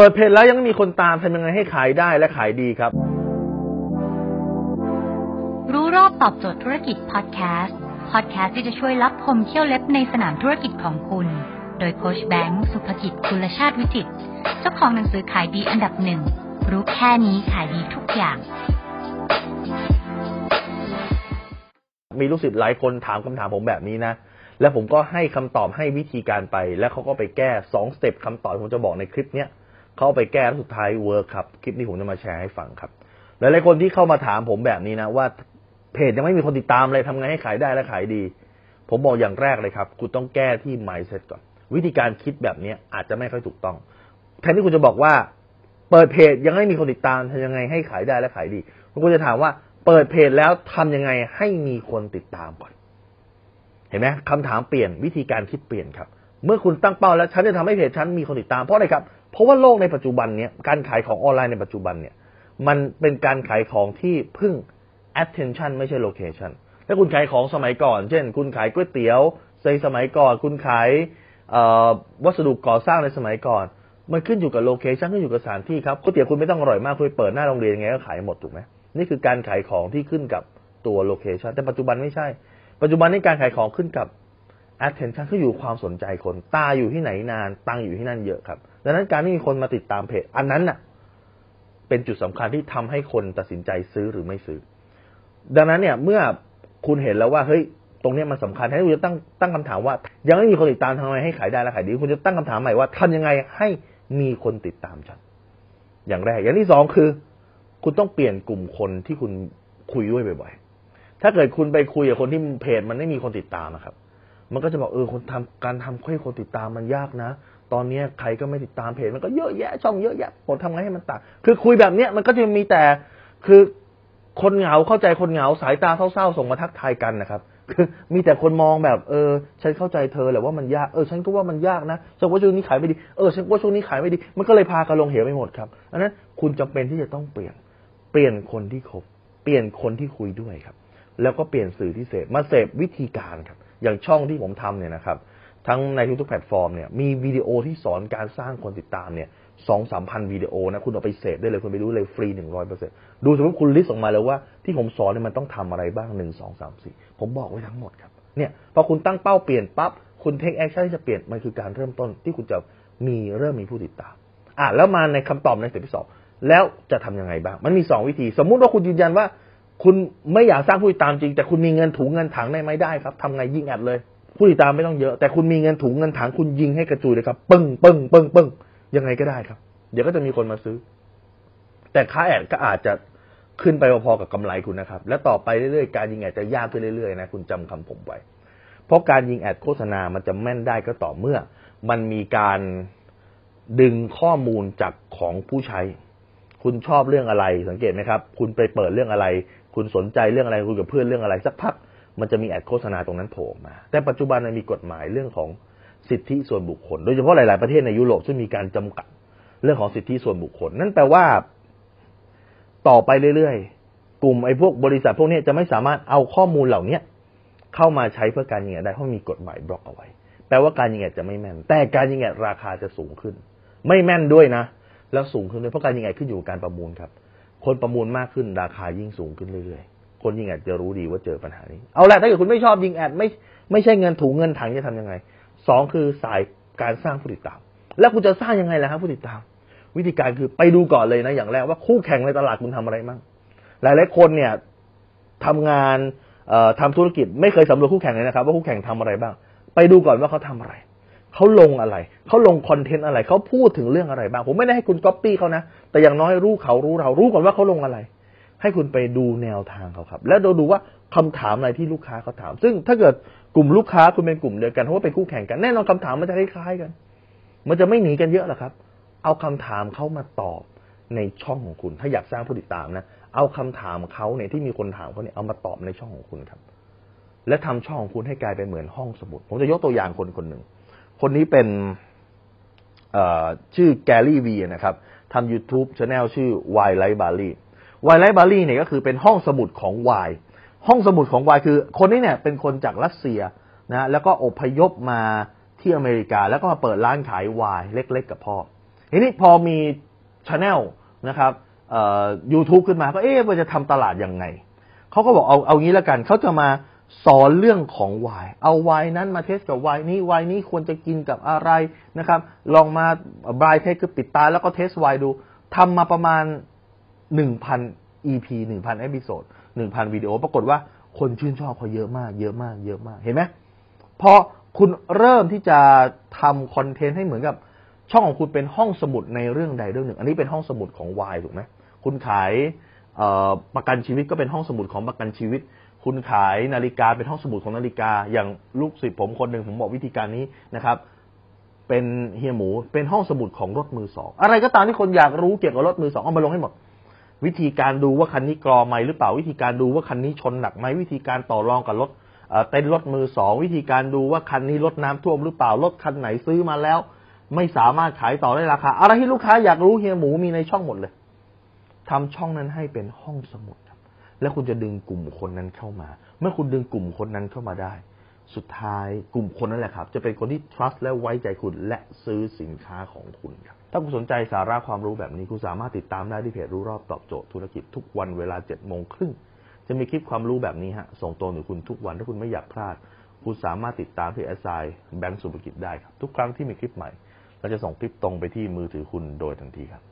เปิดเพจแล้วยังไม่มีคนตามทำยังไงให้ขายได้และขายดีครับ รู้รอบตอบโจทย์ธุรกิจพอดแคสต์พอดแคสต์ที่จะช่วยรับพมเที่ยวเล็บในสนามธุรกิจของคุณ โดยโคชแบงค์สุภกิจคุณชาติวิจิตรเจ้าของหนังสือขายดีอันดับหนึ่งรู้แค่นี้ขายดีทุกอย่าง มีลูกศิษย์หลายคนถามคำถามผมแบบนี้นะแล้วผมก็ให้คำตอบให้วิธีการไป แล้วเขาก็ไปแก้สองสเต็ปคำตอบที่ผมจะบอกในคลิปเนี้ย เขาเอาไปแก้แล้วสุดท้ายเวิร์คครับ คลิปนี้ผมจะมาแชร์ให้ฟังครับ หลายๆคนที่เข้ามาถามผมแบบนี้นะว่าเพจยังไม่มีคนติดตามเลยทำไงให้ขายได้และขายดี ผมบอกอย่างแรกเลยครับ คุณต้องแก้ที่ mindset ก่อน วิธีการคิดแบบนี้อาจจะไม่ค่อยถูกต้อง แทนที่คุณจะบอกว่า เปิดเพจยังไม่มีคนติดตามทำยังไงให้ขายได้และขายดีคุณก็จะถามว่าเปิดเพจแล้วทำยังไงให้มีคนติดตามก่อน เห็นไหมคำถามเปลี่ยนวิธีการคิดเปลี่ยนครับ เมื่อคุณตั้งเป้าแล้วฉันจะทำให้เพจฉันมีคนติดตามเพราะอะไรครับเราะว่าโลกในปัจจุบันเนี้ยการขายของออนไลน์ในปัจจุบันเนี่ย มันเป็นการขายของที่พึ่ง attention ไม่ใช่ location ถ้าคุณขายของสมัยก่อน เช่น คุณขายก๋วยเตี๋ยวในสมัยก่อน คุณขายวัสดุก่อสร้างในสมัยก่อน มันขึ้นอยู่กับโลเคชันขึ้นอยู่กับสถานที่ครับก๋วยเตี๋ยวคุณไม่ต้องอร่อยมากคุณเปิดหน้าโรงเรียนยังไงก็ขายหมดถูกไหมนี่คือการขายของที่ขึ้นกับตัวโลเคชันแต่ปัจจุบันไม่ใช่ ปัจจุบันนี้การขายของขึ้นกับ attention ขึ้นอยู่ความสนใจคน ตาอยู่ที่ไหนนาน ตังอยู่ที่นั่นเยอะครับ ดังนั้นการที่มีคนมาติดตามเพจ อันนั้นน่ะ เป็นจุดสำคัญที่ทำให้คนตัดสินใจซื้อหรือไม่ซื้อ ดังนั้นเนี่ย เมื่อคุณเห็นแล้วว่าเฮ้ยตรงนี้มันสำคัญให้คุณจะตั้งตั้งคำถามว่า ยังไม่มีคนติดตามทำไมให้ขายได้และขายดี คุณจะตั้งคำถามใหม่ว่าทำยังไงให้มีคนติดตามฉันอย่างแรก อย่างที่สองคือ คุณต้องเปลี่ยนกลุ่มคนที่คุณคุยด้วยบ่อยๆถ้าเกิดคุณไปคุยกับคนที่เพจมันไม่มีคนติดตามนะครับ มันก็จะบอกเออคนทำการทำให้คนติดตามมันยากนะ ตอนนี้ใครก็ไม่ติดตามเพจมันก็เยอะแยะ ช่องเยอะแยะผมทำไงให้มันตามคือคุยแบบเนี้ยมันก็จะมีแต่คือคนเหงาเข้าใจคนเหงาสายตาเศร้าๆส่งมาทักทายกันนะครับ คือมีแต่คนมองแบบเออ ฉันเข้าใจเธอแหละว่ามันยากเออฉันก็ว่ามันยากนะฉันว่าช่วงนี้ขายไม่ดีเออฉันว่าช่วงนี้ขายไม่ดี มันก็เลยพากันลงเหวไปหมดครับอันนั้นคุณจำเป็นที่จะต้องเปลี่ยนเปลี่ยนคนที่คบเปลี่ยนคนที่คุยด้วยครับ แล้วก็เปลี่ยนสื่อที่เสพมาเสพวิธีการครับ อย่างช่องที่ผมทำเนี่ยนะครับ ทั้งในทุกๆแพลตฟอร์มเนี่ยมีวิดีโอที่สอนการสร้างคนติดตามเนี่ยสองสามพันวิดีโอนะคุณเอาไปเสพได้เลยคุณไปดูเลยฟรีหนึ่งร้อยเปอร์เซ็นต์ดูสมมติคุณ list ออกมาเลยว่าที่ผมสอนเนี่ยมันต้องทำอะไรบ้างหนึ่งสองสามสี่ผมบอกไว้ทั้งหมดครับเนี่ยพอคุณตั้งเป้าเปลี่ยนปั๊บคุณ take action ที่จะเปลี่ยนมันคือการเริ่มต้นที่คุณจะมีเริ่มมีผู้ติดตามอะแล้วมาในคำตอบใน step ที่สองแล้วจะทำยังไงบ้าง มันมีสองวิธี สมมุติว่าคุณยืนยันว่า คุณไม่อยากสร้างผู้ติดตามจริง แต่คุณมีเงินถุงเงินถังได้ไหมได้ครับทำไงยิง ad เลย ผู้ติดตามไม่ต้องเยอะ แต่คุณมีเงินถุงเงินถังคุณยิงให้กระจุยเลยครับปึ้งปึ้งปึ้งปึ้งยังไงก็ได้ครับ เดี๋ยวก็จะมีคนมาซื้อ แต่ค่า ad ก็อาจจะขึ้นไปพอๆกับกำไรคุณนะครับ และต่อไปเรื่อยๆการยิง ad จะยากขึ้นเรื่อยๆนะคุณจำคำผมไว้ เพราะการยิงแอดโฆษณามันจะแม่นได้ก็ต่อเมื่อ มันมีการดึงข้อมูลจากของผู้ใช้ คุณชอบเรื่องอะไรสังเกตไหมครับ คุณไปเปิดเรื่องอะไร คุณสนใจเรื่องอะไรคุยกับเพื่อนเรื่องอะไรสักพัก มันจะมีแอดโฆษณาตรงนั้นโผล่มา แต่ปัจจุบันมันมีกฎหมายเรื่องของสิทธิส่วนบุคคล โดยเฉพาะหลาย ๆ ประเทศในยุโรปซึ่งมีการจำกัดเรื่องของสิทธิส่วนบุคคล นั่นแปลว่า ต่อไปเรื่อย ๆ กลุ่มไอ้พวกบริษัทพวกนี้จะไม่สามารถเอาข้อมูลเหล่าเนี้ยเข้ามาใช้เพื่อการยิงแอดได้เพราะมีกฎหมายบล็อกเอาไว้ แปลว่าการยิงแอดจะไม่แม่น แต่การยิงแอดราคาจะสูงขึ้น ไม่แม่นด้วยนะ แล้วสูงขึ้นด้วยเพราะการยิงแอดขึ้นอยู่กับการประมูลครับ คนประมูลมากขึ้นราคายิ่งสูงขึ้นเรื่อย ๆ คนยิงแอดจะรู้ดีว่าเจอปัญหานี้ เอาละถ้าเกิดคุณไม่ชอบยิงแอดไม่ไม่ใช่เงินถุงเงินถังจะทำยังไงสองคือสายการสร้างผู้ติดตาม แล้วคุณจะสร้างยังไงล่ะครับผู้ติดตาม วิธีการคือไปดูก่อนเลยนะอย่างแรกว่าคู่แข่งในตลาดคุณทำอะไรบ้างหลายหลายคนเนี่ยทำงานทำธุรกิจไม่เคยสำรวจคู่แข่งเลยนะครับ ว่าคู่แข่งทำอะไรบ้าง ไปดูก่อนว่าเขาทาอะไรเขาลงอะไร เขาลงคอนเทนต์อะไร เขาพูดถึงเรื่องอะไรบ้าง ผมไม่ได้ให้คุณก๊อปปี้เขานะ แต่อย่างน้อยรู้เขารู้เรา รู้ก่อนว่าเขาลงอะไร ให้คุณไปดูแนวทางเขาครับ แล้วดูดูว่าคำถามอะไรที่ลูกค้าเขาถาม ซึ่งถ้าเกิดกลุ่มลูกค้าคุณเป็นกลุ่มเดียวกันเพราะว่าเป็นคู่แข่งกันแน่นอนคำถามมันจะคล้ายๆกัน มันจะไม่หนีกันเยอะหรอกครับ เอาคำถามเขามาตอบในช่องของคุณ ถ้าอยากสร้างผู้ติดตามนะเอาคำถามเขาเนี่ยที่มีคนถามเขาเนี่ยเอามาตอบในช่องของคุณครับ และทำช่องของคุณให้กลายเป็นเหมือนห้องสมุด ผมจะยกตัวอย่างคนคนหนึ่งคนนี้เป็นชื่อแกลลี่วีนะครับทำ YouTube c h anel ชื่อ Why Life Bali Why Life Bali เนี่ยก็คือเป็นห้องสมุดของ Why ห้องสมุดของ Why คือคนนี้เนี่ยเป็นคนจากรัสเซียนะแล้วก็อพยพมาที่อเมริกา แล้วก็มาเปิดร้านขายไวน์เล็ก ๆ กับพ่อทีนี้พอมีช anel นะครับเอ่อ YouTube ขึ้นมาก็เอ๊ะว่าจะทำตลาดยังไงเขาก็บอกเอาเอางี้แล้วกันเขาจะมาสอนเรื่องของไวน์เอาไวน์นั้นมา taste กับไวน์นี้ไวน์นี้ควรจะกินกับอะไรนะครับ ลองมา blind taste คือปิดตาแล้วก็ taste ไวน์ดูทำมาประมาณ 1,000 EP 1,000 episode 1,000วิดีโอ ปรากฏว่าคนชื่นชอบเขาเยอะมาก เยอะมาก เยอะมากเห็นไหมพอคุณเริ่มที่จะทำคอนเทนต์ให้เหมือนกับ ช่องของคุณเป็นห้องสมุดในเรื่องใดเรื่องหนึ่ง อันนี้เป็นห้องสมุดของวายถูกไหมคุณขายประกันชีวิตก็เป็นห้องสมุดของประกันชีวิต คุณขายนาฬิกาเป็นห้องสมุดของนาฬิกา อย่างลูกศิษย์ผมคนหนึ่งผมบอกวิธีการนี้นะครับ เป็นเฮียหมูเป็นห้องสมุดของรถมือสองอะไรก็ตามที่คนอยากรู้เกี่ยวกับรถมือสองเอามาลงให้หมด วิธีการดูว่าคันนี้กรอไหมหรือเปล่าวิธีการดูว่าคันนี้ชนหนักไหมวิธีการต่อรองกับรถเต้นรถมือสองวิธีการดูว่าคันนี้รถน้ำท่วมหรือเปล่ารถคันไหนซื้อมาแล้ว ไม่สามารถขายต่อได้ราคาอะไรที่ลูกค้าอยากรู้เฮียหมูมีในช่องหมดเลยทำช่องนั้นให้เป็นห้องสมุดครับ แล้วคุณจะดึงกลุ่มคนนั้นเข้ามา เมื่อคุณดึงกลุ่มคนนั้นเข้ามาได้ สุดท้ายกลุ่มคนนั่นแหละครับ จะเป็นคนที่ trust และไว้ใจคุณและซื้อสินค้าของคุณครับ ถ้าคุณสนใจสาระความรู้แบบนี้ คุณสามารถติดตามได้ที่เพจรู้รอบตอบโจทย์ธุรกิจทุกวันเวลา7โมงครึ่งจะมีคลิปความรู้แบบนี้ฮะส่งตรงถึงคุณทุกวันถ้าคุณไม่อยากพลาด คุณสามารถติดตามที่ s อแบงก์สุภกิจได้ครับทุกครั้งที่มีคลิปใหม่เราจะส่งคลิปตรงไปที่มือถือคุณโดยทันทีครับ